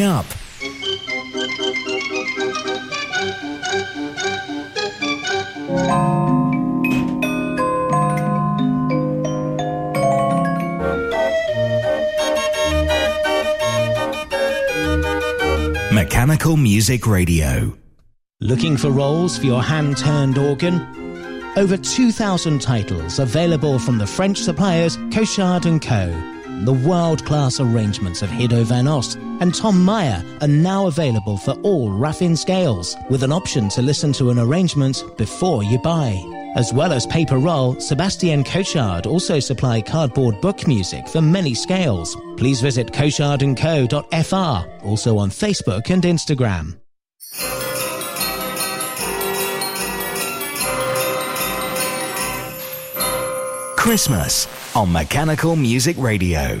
up. Mechanical Music Radio. Looking for rolls for your hand turned organ? Over 2,000 titles available from the French suppliers Cochard & Co. The world-class arrangements of Hiddo van Ost and Tom Meyer are now available for all Raffin scales, with an option to listen to an arrangement before you buy. As well as paper roll, Sebastian Cochard also supply cardboard book music for many scales. Please visit cochardandco.fr, also on Facebook and Instagram. Christmas on Mechanical Music Radio.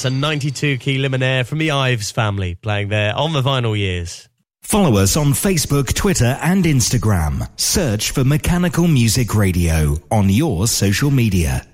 That's a 92 key Luminaire from the Ives family playing there on the vinyl years. Follow us on Facebook, Twitter, and Instagram. Search for Mechanical Music Radio on your social media.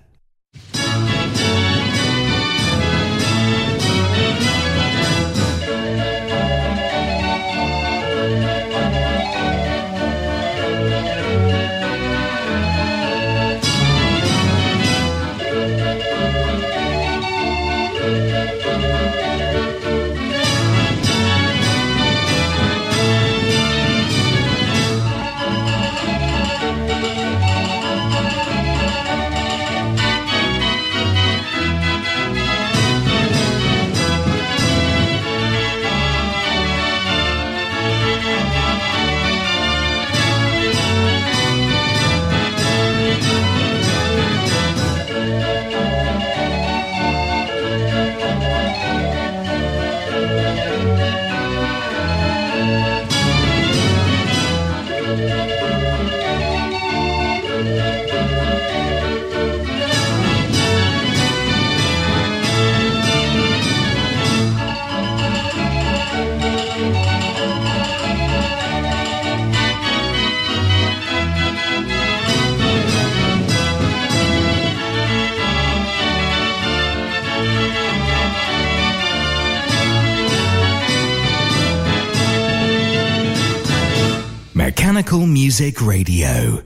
Radio.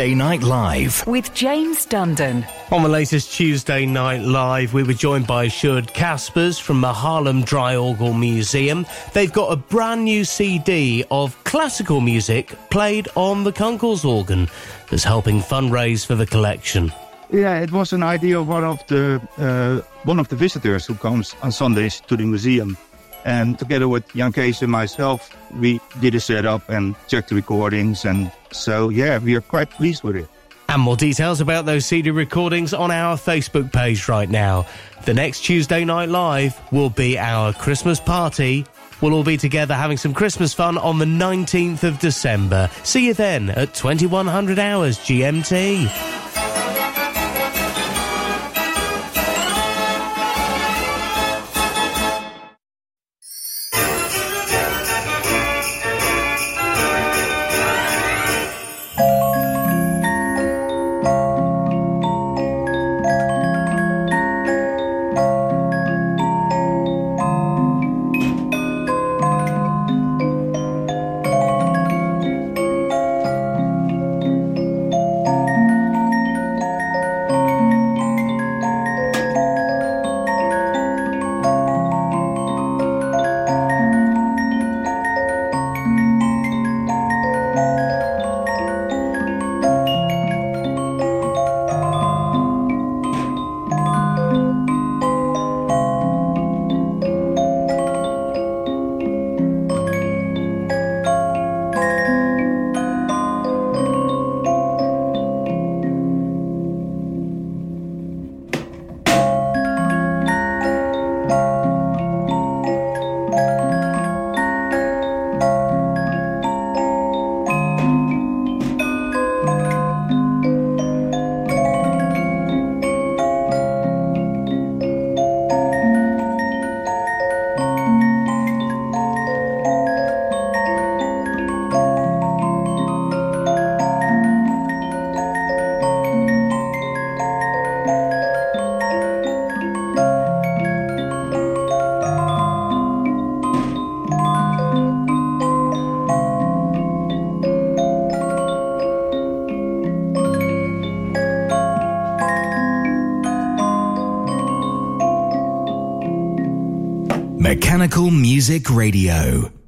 Tuesday Night Live with James Dundon. On the latest Tuesday Night Live, we were joined by Sjoerd Caspers from the Harlem Dry Draaiorgel Museum. They've got a brand new CD of classical music played on the Kunkels organ that's helping fundraise for the collection. Yeah, it was an idea of one of the uh, one of the visitors who comes on Sundays to the museum. And together with Jan Kees and myself, we did a setup and checked the recordings. And so, yeah, we are quite pleased with it. And more details about those CD recordings on our Facebook page right now. The next Tuesday Night Live will be our Christmas party. We'll all be together having some Christmas fun on the 19th of December. See you then at 2100 hours GMT. Music Radio.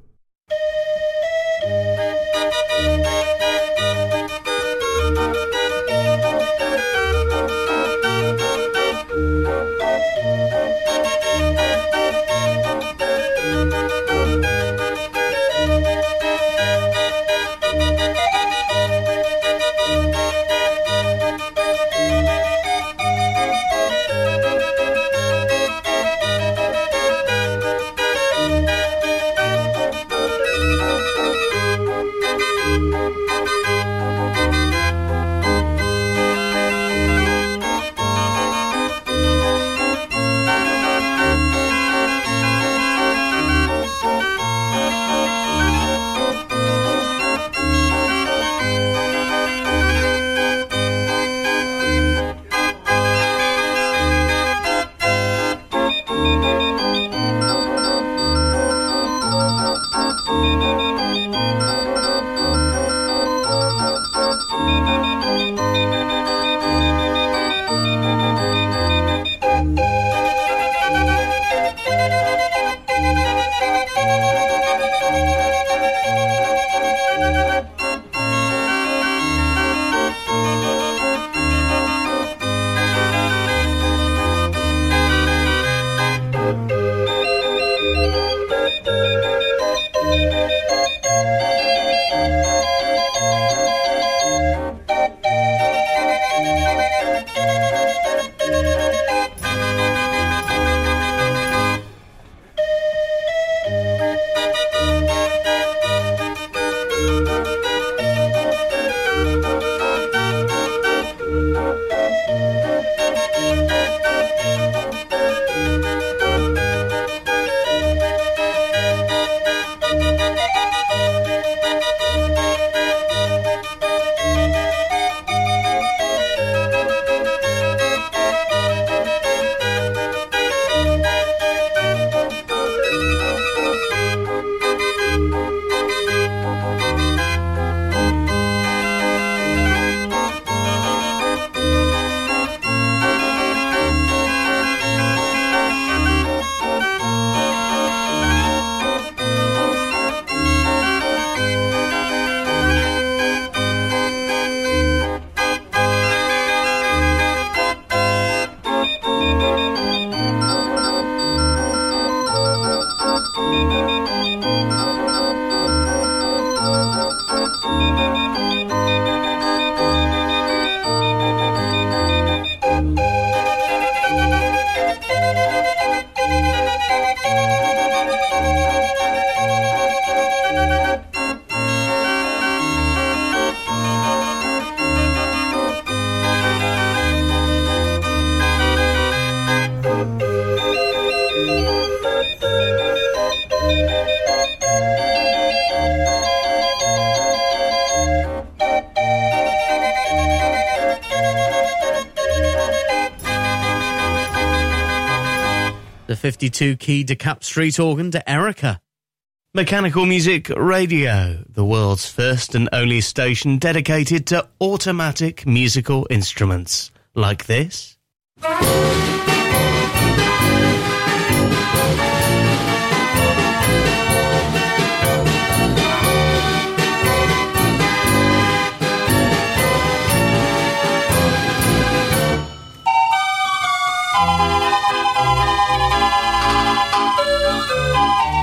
52 key DeKalb Street organ to Erica. Mechanical Music Radio, the world's first and only station dedicated to automatic musical instruments. Like this. thank you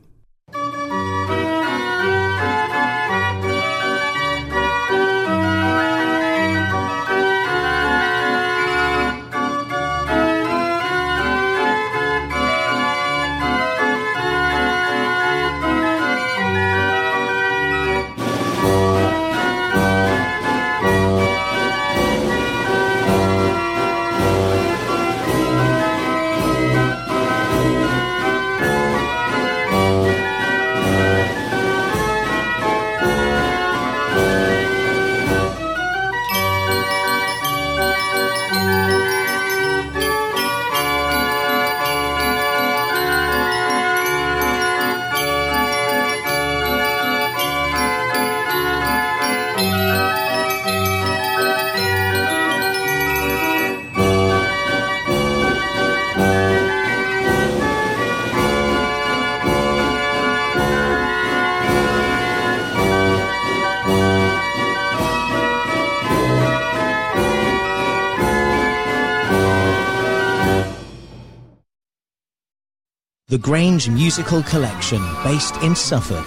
Musical Collection, based in Suffolk.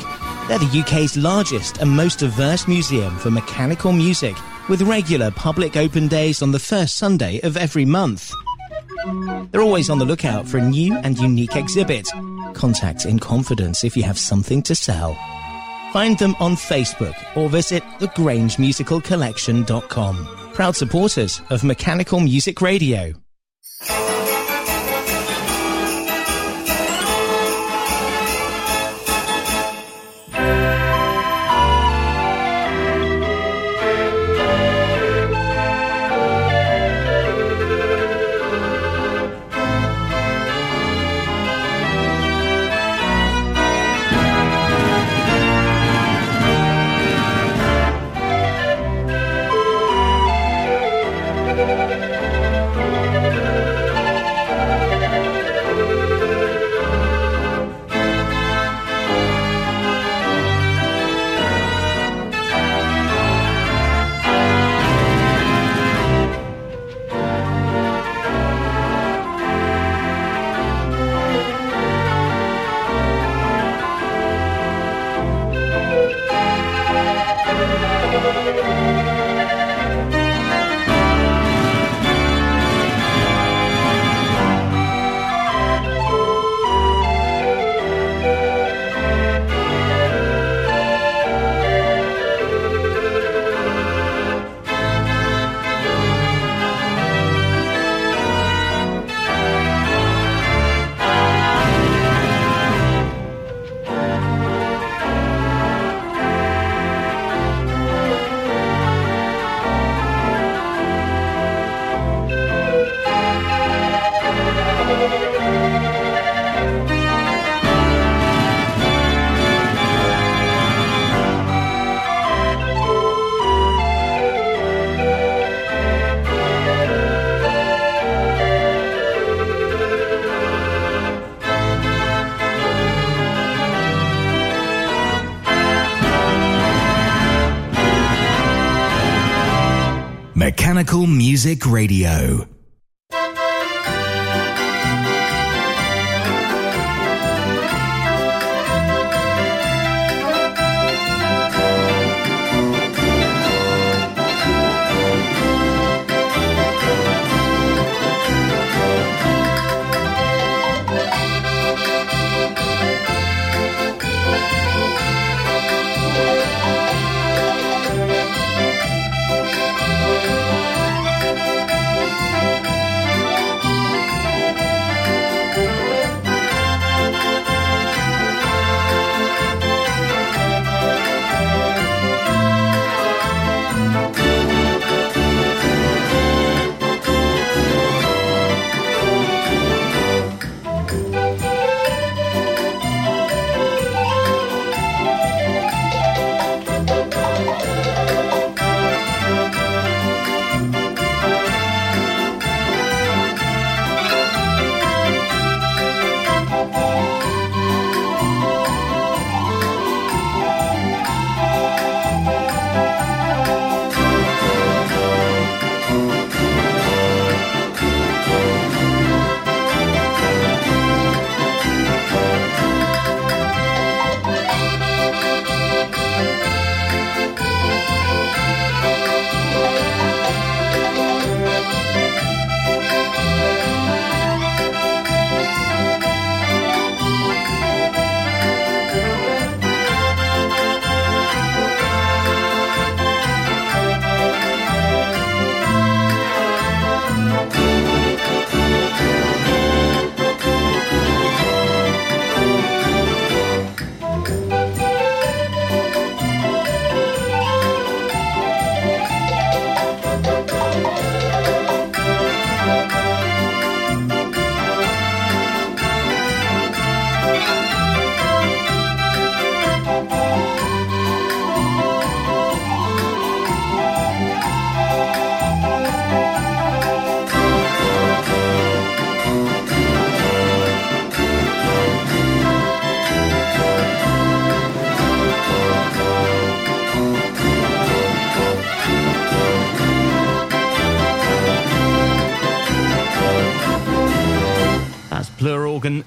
They're the UK's largest and most diverse museum for mechanical music, with regular public open days on the first Sunday of every month. They're always on the lookout for a new and unique exhibit. Contact in confidence if you have something to sell. Find them on Facebook or visit thegrangemusicalcollection.com. Proud supporters of Mechanical Music Radio. Radio.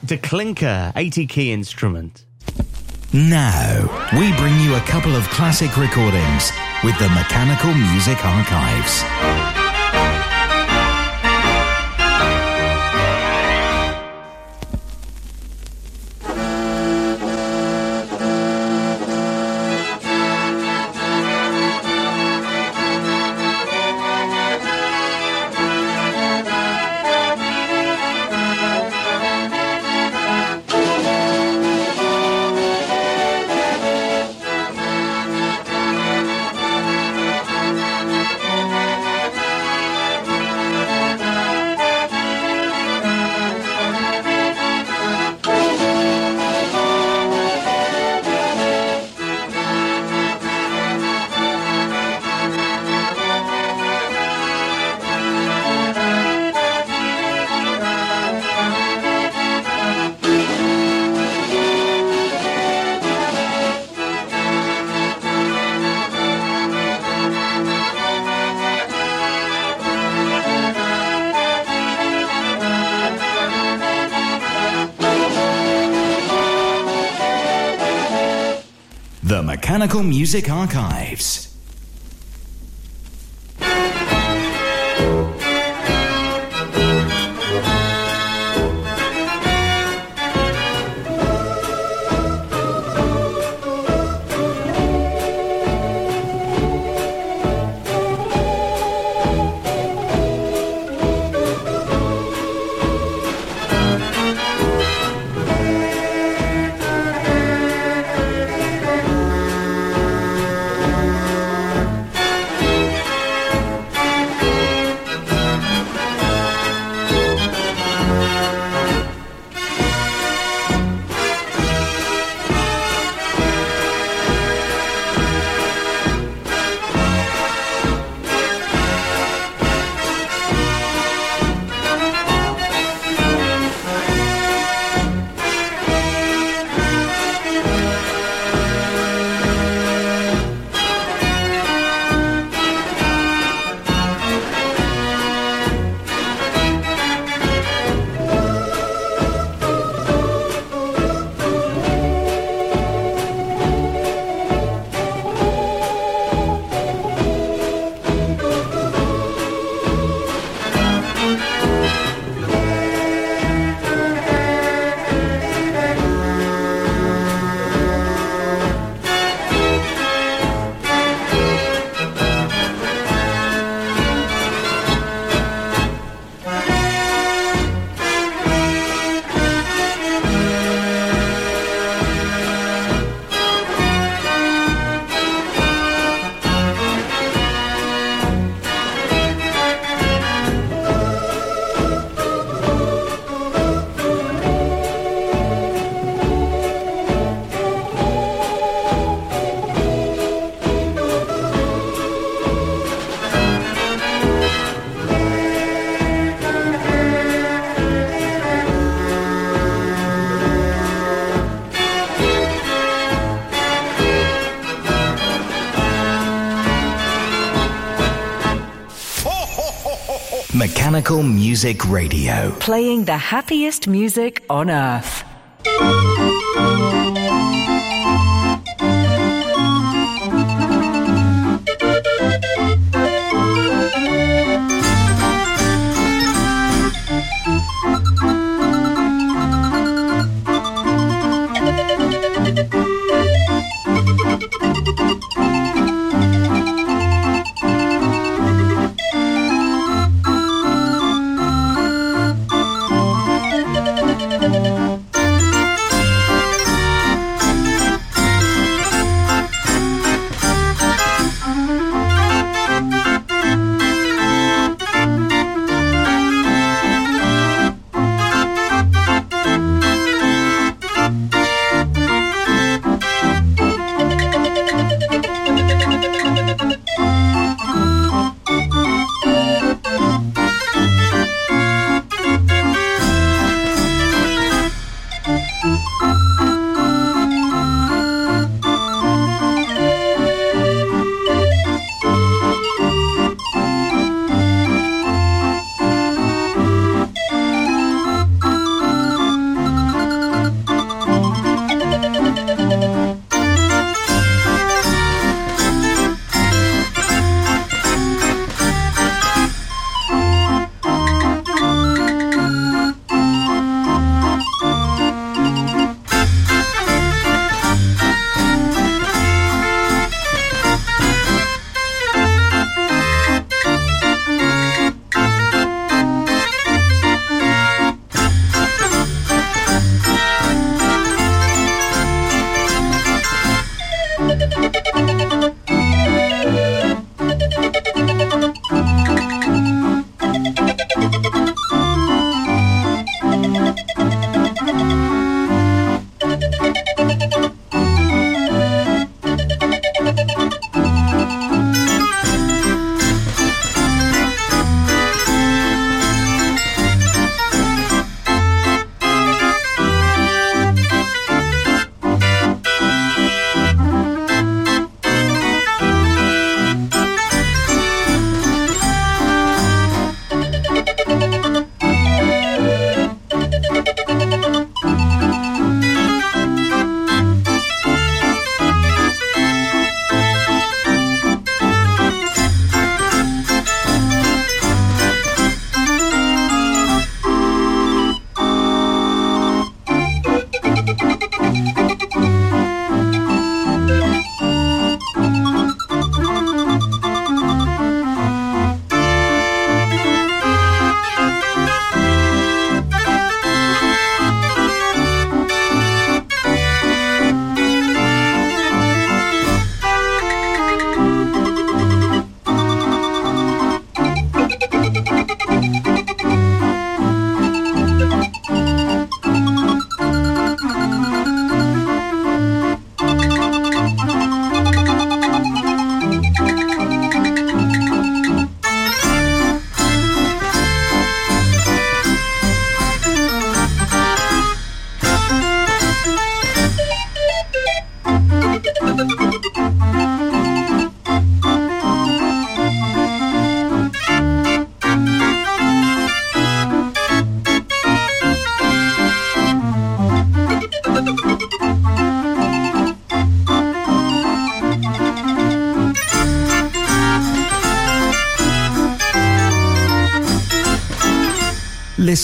De Klinker 80 key instrument. Now, we bring you a couple of classic recordings with the Mechanical Music Archives. Mechanical Music Archives. Music Radio. Playing the happiest music on earth.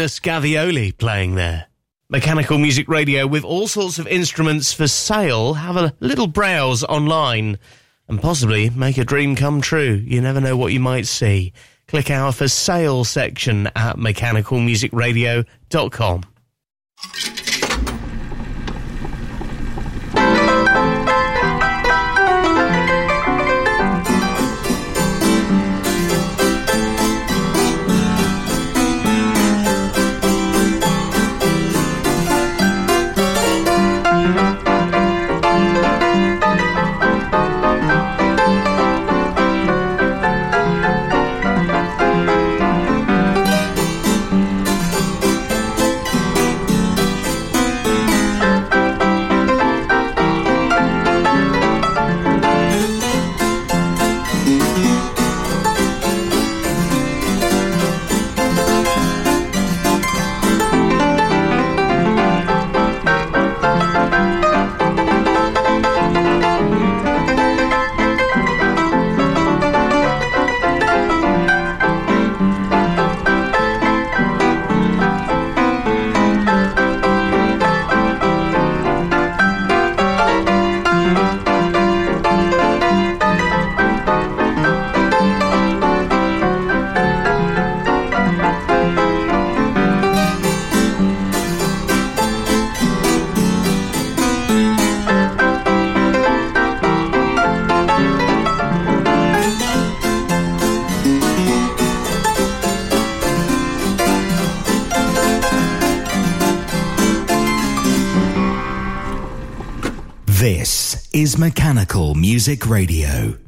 Ex Jonas Gavioli playing there. Mechanical Music Radio with all sorts of instruments for sale. Have a little browse online and possibly make a dream come true. You never know what you might see. Click our for sale section at mechanicalmusicradio.com. Music Radio.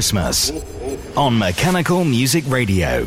Christmas on Mechanical Music Radio.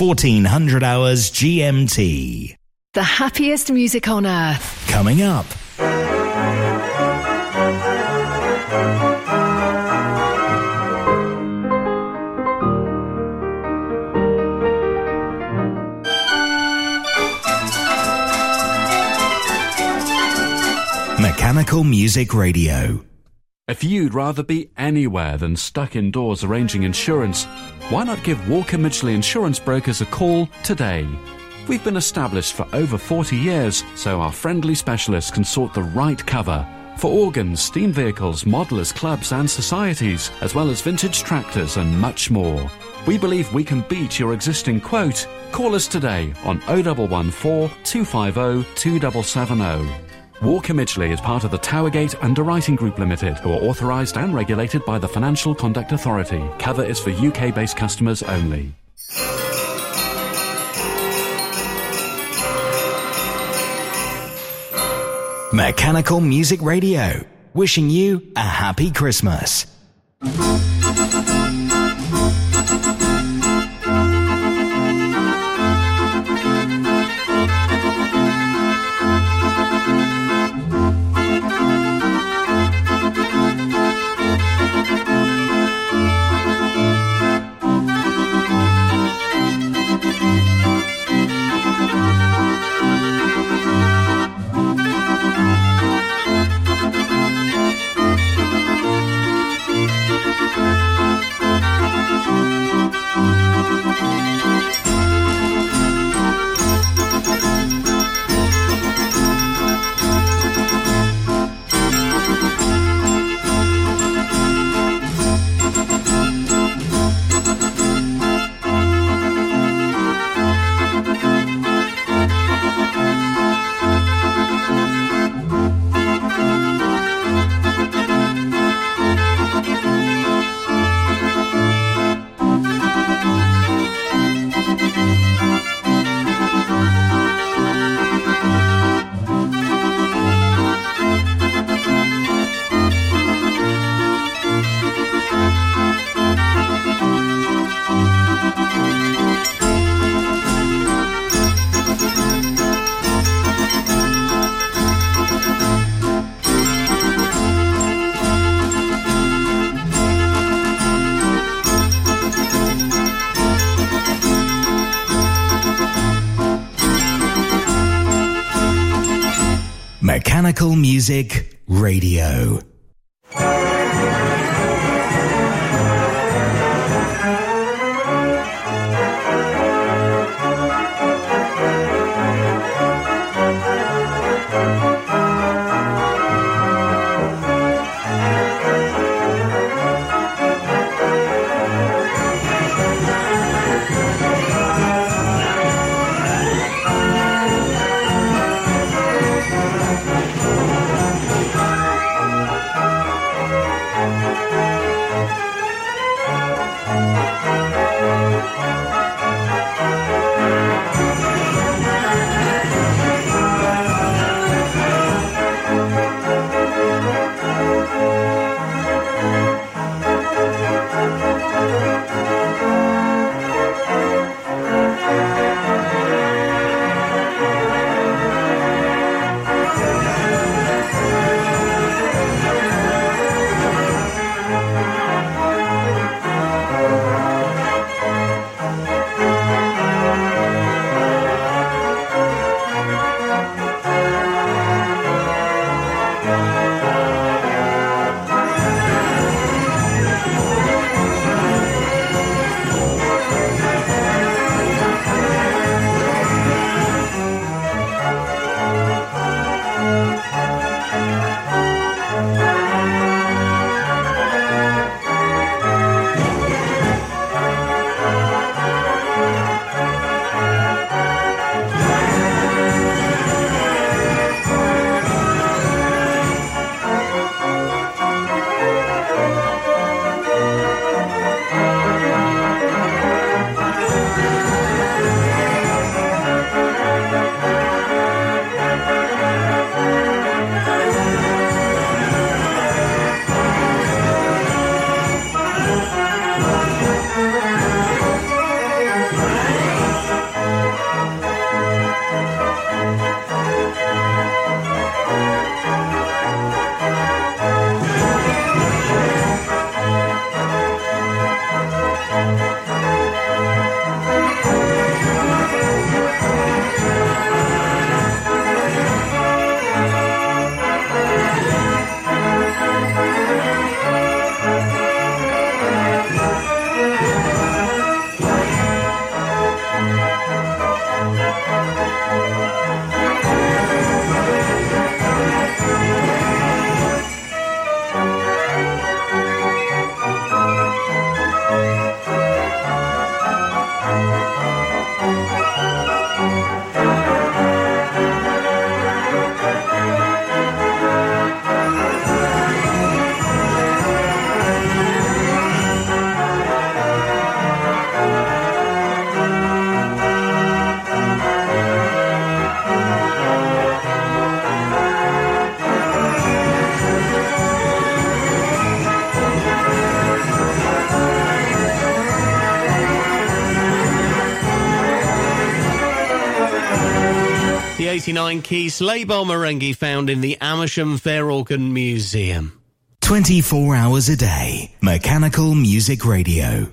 1400 hours GMT. The happiest music on earth. Coming up. Mechanical Music Radio. If you'd rather be anywhere than stuck indoors arranging insurance, why not give Walker Midgley Insurance Brokers a call today? We've been established for over 40 years, so our friendly specialists can sort the right cover for organs, steam vehicles, modelers, clubs, and societies, as well as vintage tractors and much more. We believe we can beat your existing quote. Call us today on 0114 250 2770. Walker Midgley is part of the Towergate Underwriting Group Limited, who are authorised and regulated by the Financial Conduct Authority. Cover is for UK based customers only. Mechanical Music Radio, wishing you a happy Christmas. Music Radio. The 89 key sleigh merengue found in the Amersham Fair Organ Museum. 24 hours a day. Mechanical Music Radio.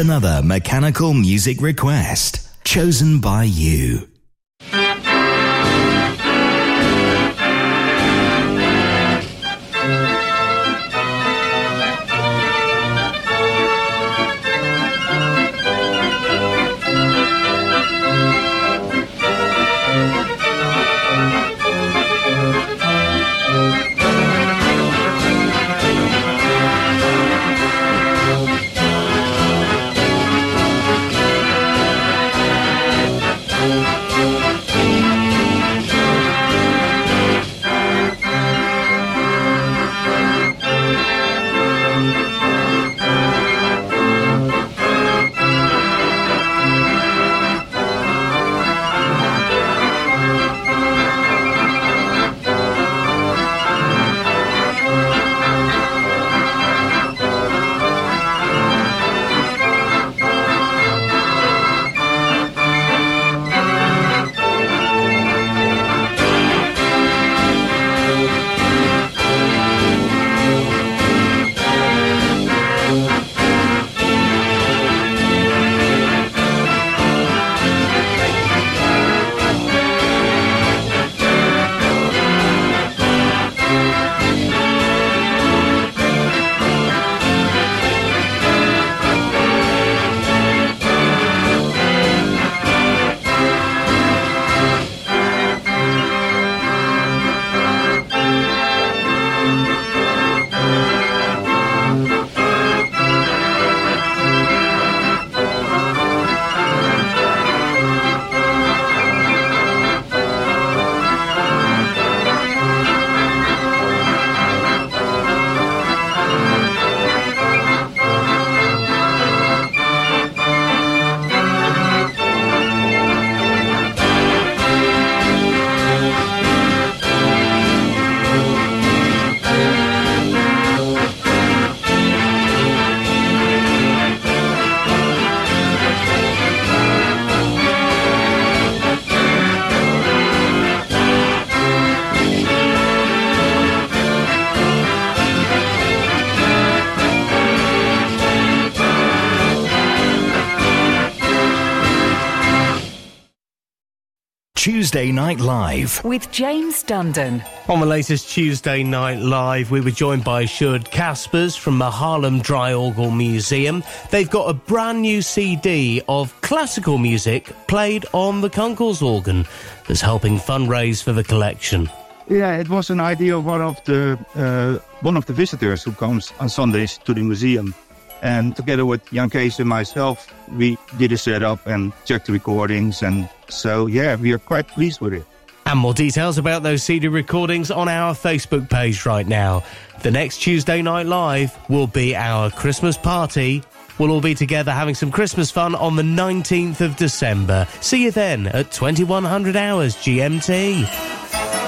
Another mechanical music request chosen by you. Tuesday Night Live with James Dundon. On the latest Tuesday Night Live, we were joined by Sjoerd Caspers from the Haarlem Dry Draaiorgel Museum. They've got a brand new CD of classical music played on the Kunkels organ that's helping fundraise for the collection. Yeah, it was an idea of one of the uh, one of the visitors who comes on Sundays to the museum. And together with Jan Kees and myself, we did a setup and checked the recordings and so, yeah, we are quite pleased with it. And more details about those CD recordings on our Facebook page right now. The next Tuesday Night Live will be our Christmas party. We'll all be together having some Christmas fun on the 19th of December. See you then at 2100 hours GMT.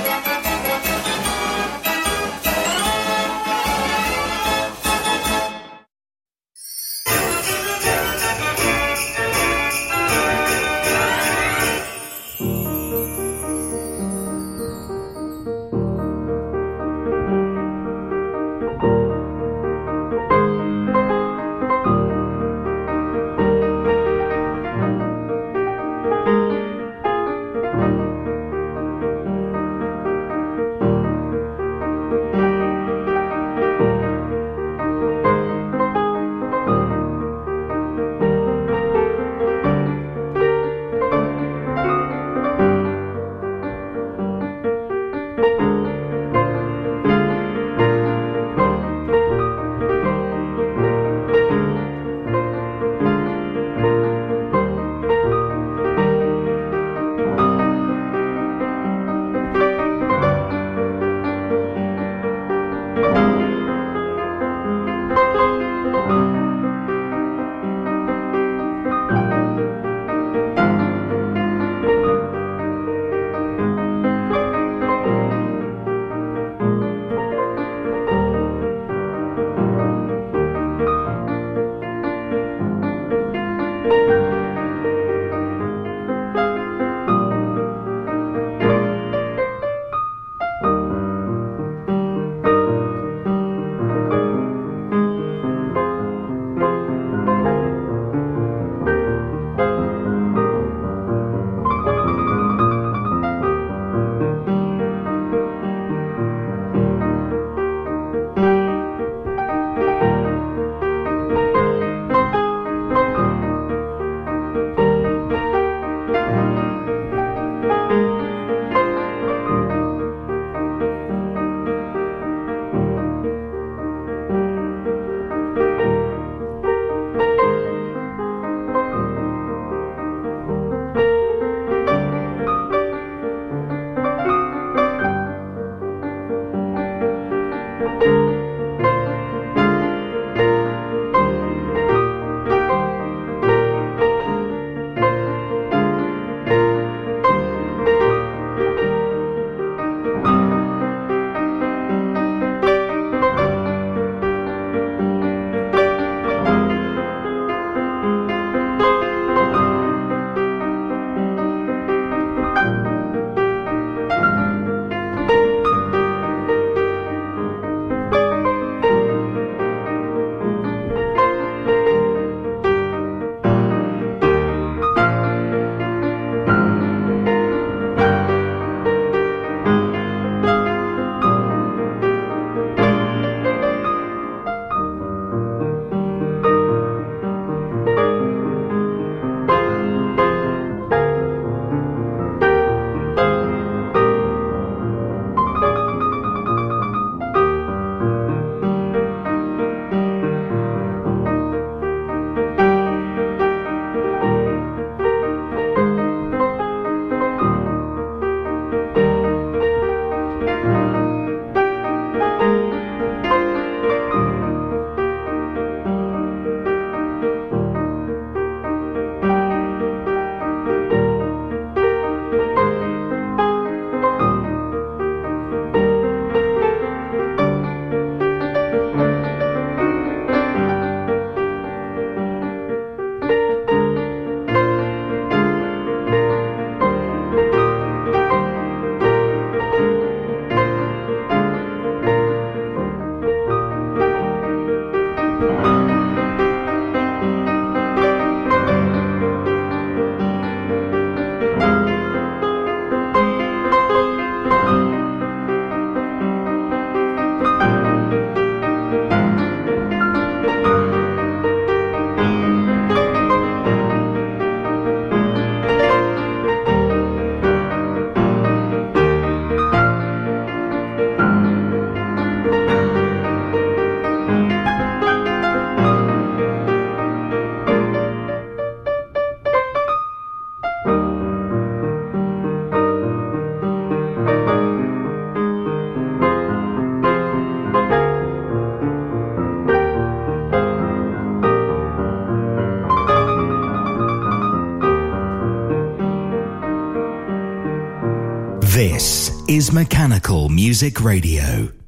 Music Radio.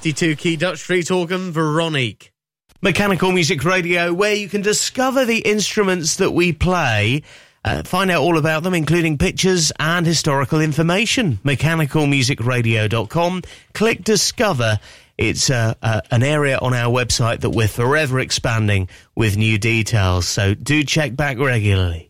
Fifty-two key Dutch Street organ, Veronique. Mechanical Music Radio, where you can discover the instruments that we play, uh, find out all about them, including pictures and historical information. MechanicalMusicRadio.com. Click Discover. It's uh, uh, an area on our website that we're forever expanding with new details, so do check back regularly.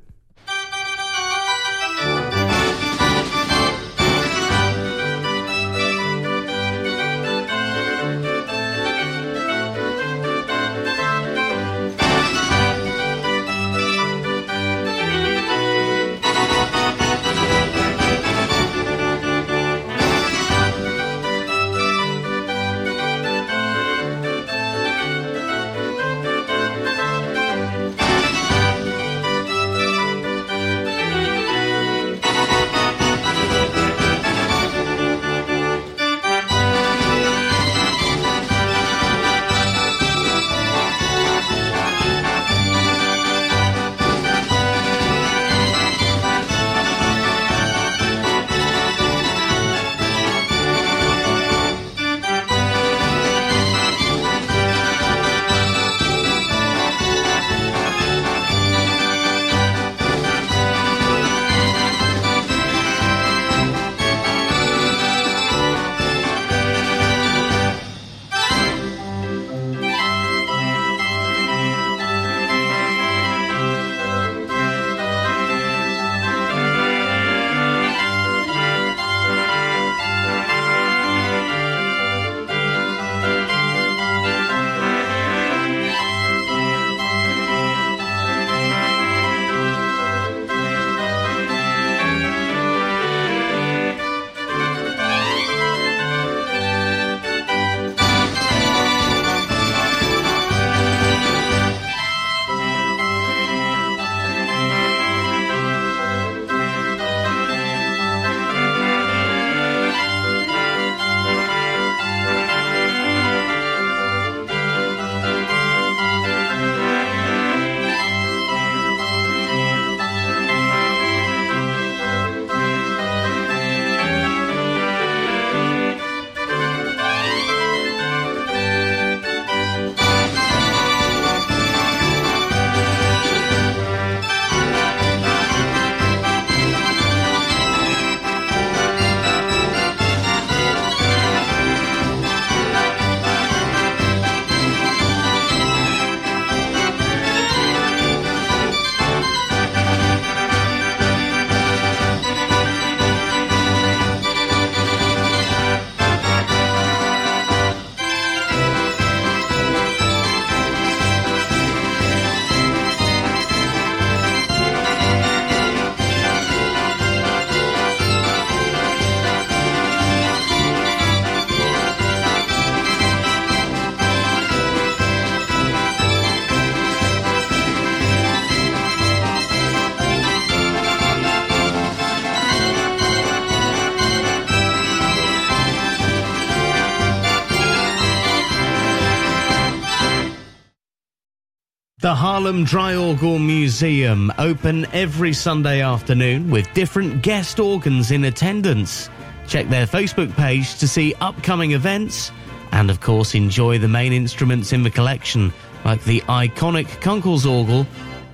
The Haarlem Draaiorgel Museum open every Sunday afternoon with different guest organs in attendance. Check their Facebook page to see upcoming events and of course enjoy the main instruments in the collection like the iconic Kunkelsorgel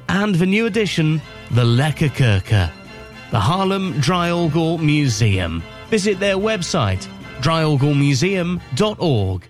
and the new addition, the Lekkerkerker. The Haarlem Draaiorgel Museum. Visit their website, draaiorgelmuseum.org.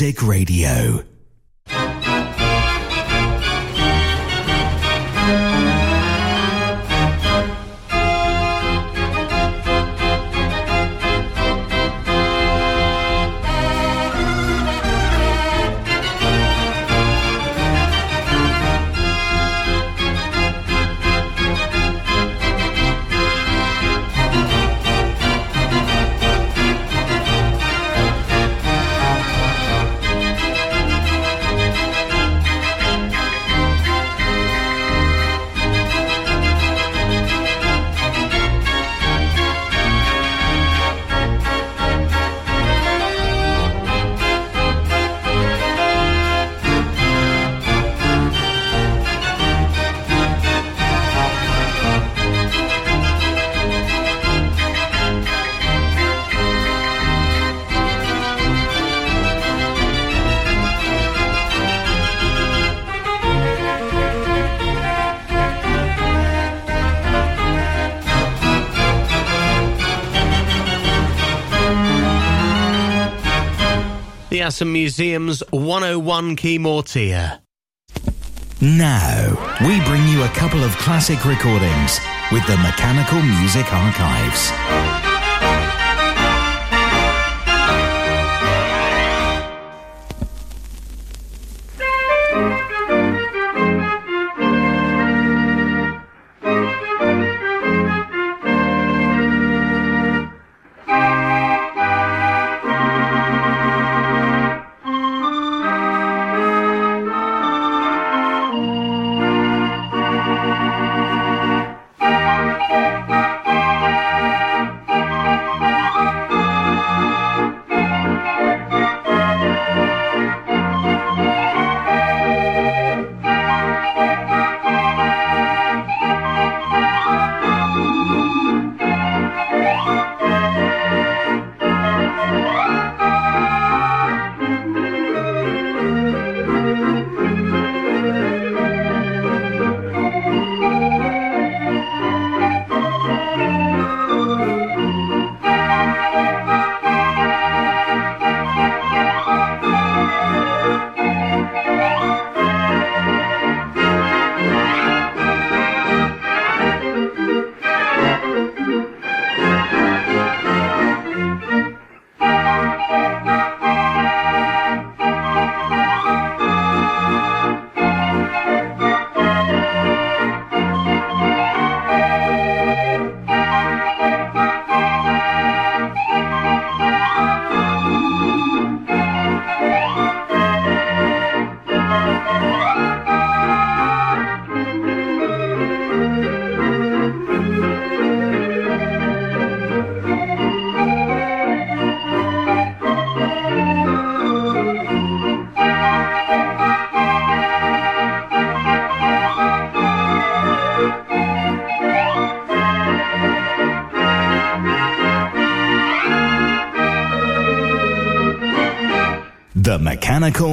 Music Radio. Assam Museum's 101 Key Mortier. Now, we bring you a couple of classic recordings with the Mechanical Music Archives.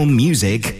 Music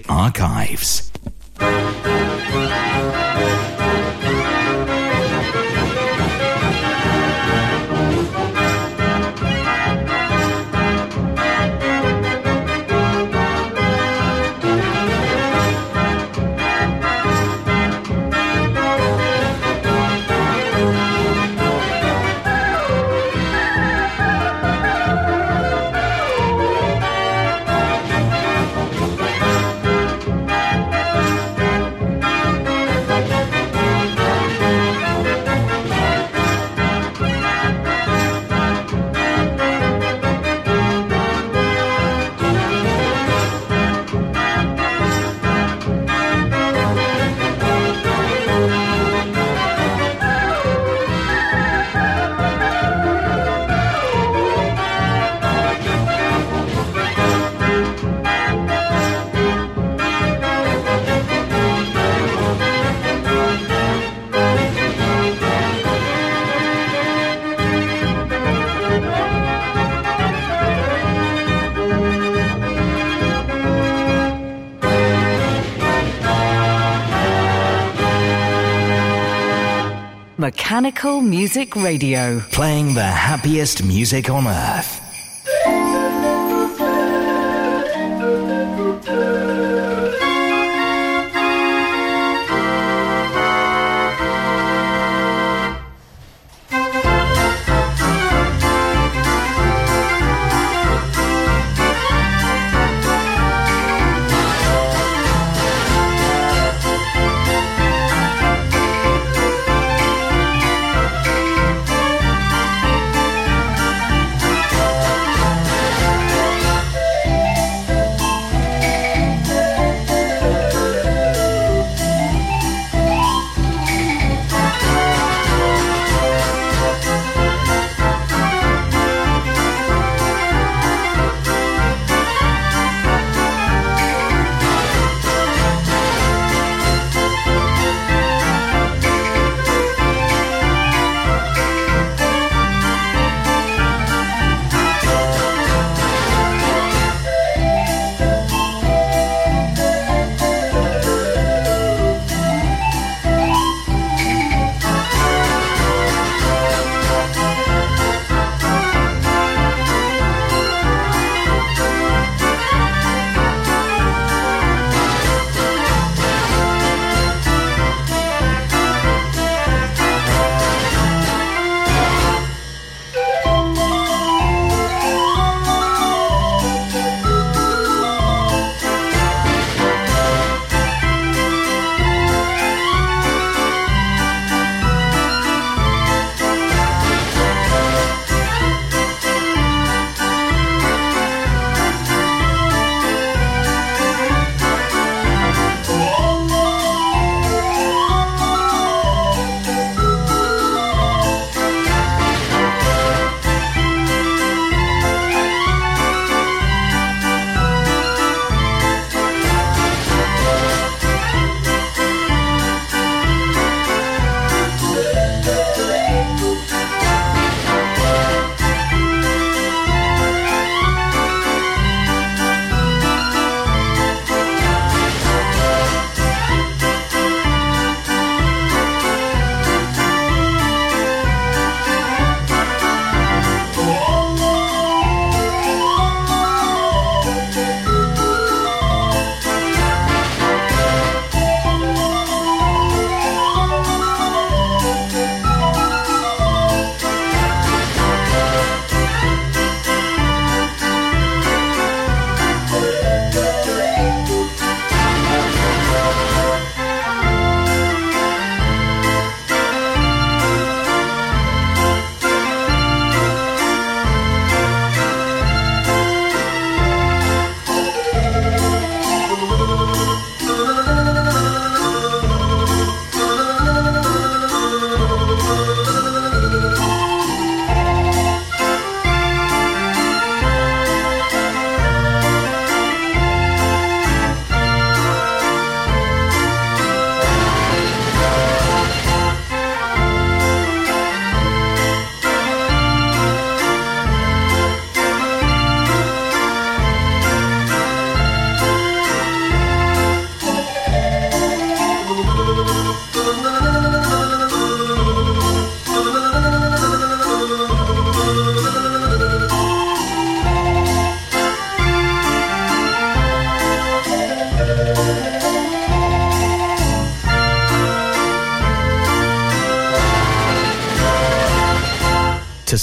Mechanical Music Radio. Playing the happiest music on earth.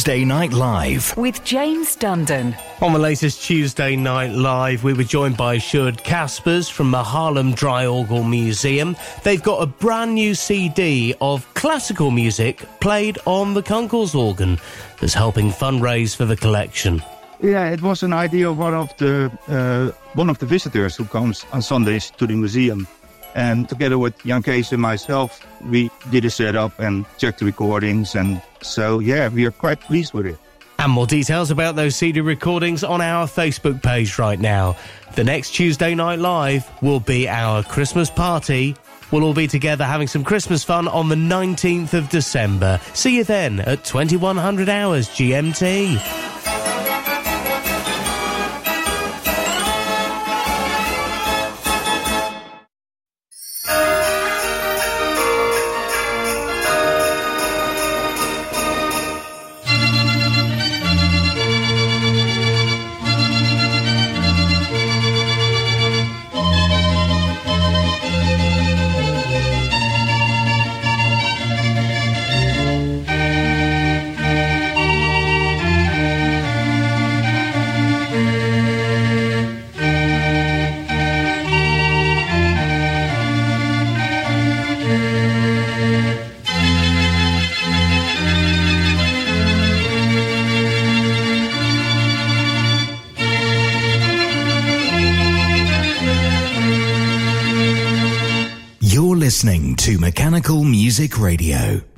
Tuesday Night Live. With James Dundon. On the latest Tuesday Night Live, we were joined by Sjoerd Caspers from the Haarlem Dry Draaiorgel Museum. They've got a brand new CD of classical music played on the Kunkels organ that's helping fundraise for the collection. Yeah, it was an idea of one of the uh, one of the visitors who comes on Sundays to the museum. And together with Jan Kees and myself, we did a setup and checked the recordings. And so, yeah, we are quite pleased with it. And more details about those CD recordings on our Facebook page right now. The next Tuesday Night Live will be our Christmas party. We'll all be together having some Christmas fun on the 19th of December. See you then at 2100 hours GMT. Music Radio.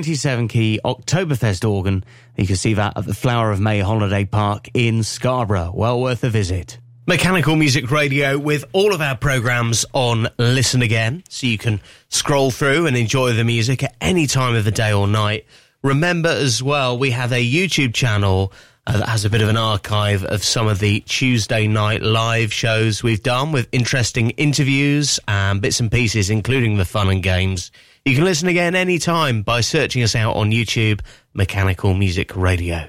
97 key Oktoberfest organ. You can see that at the Flower of May Holiday Park in Scarborough. Well worth a visit. Mechanical Music Radio with all of our programs on Listen Again, so you can scroll through and enjoy the music at any time of the day or night. Remember as well, we have a YouTube channel uh, that has a bit of an archive of some of the Tuesday night live shows we've done with interesting interviews and bits and pieces, including the fun and games. You can listen again anytime by searching us out on YouTube, Mechanical Music Radio.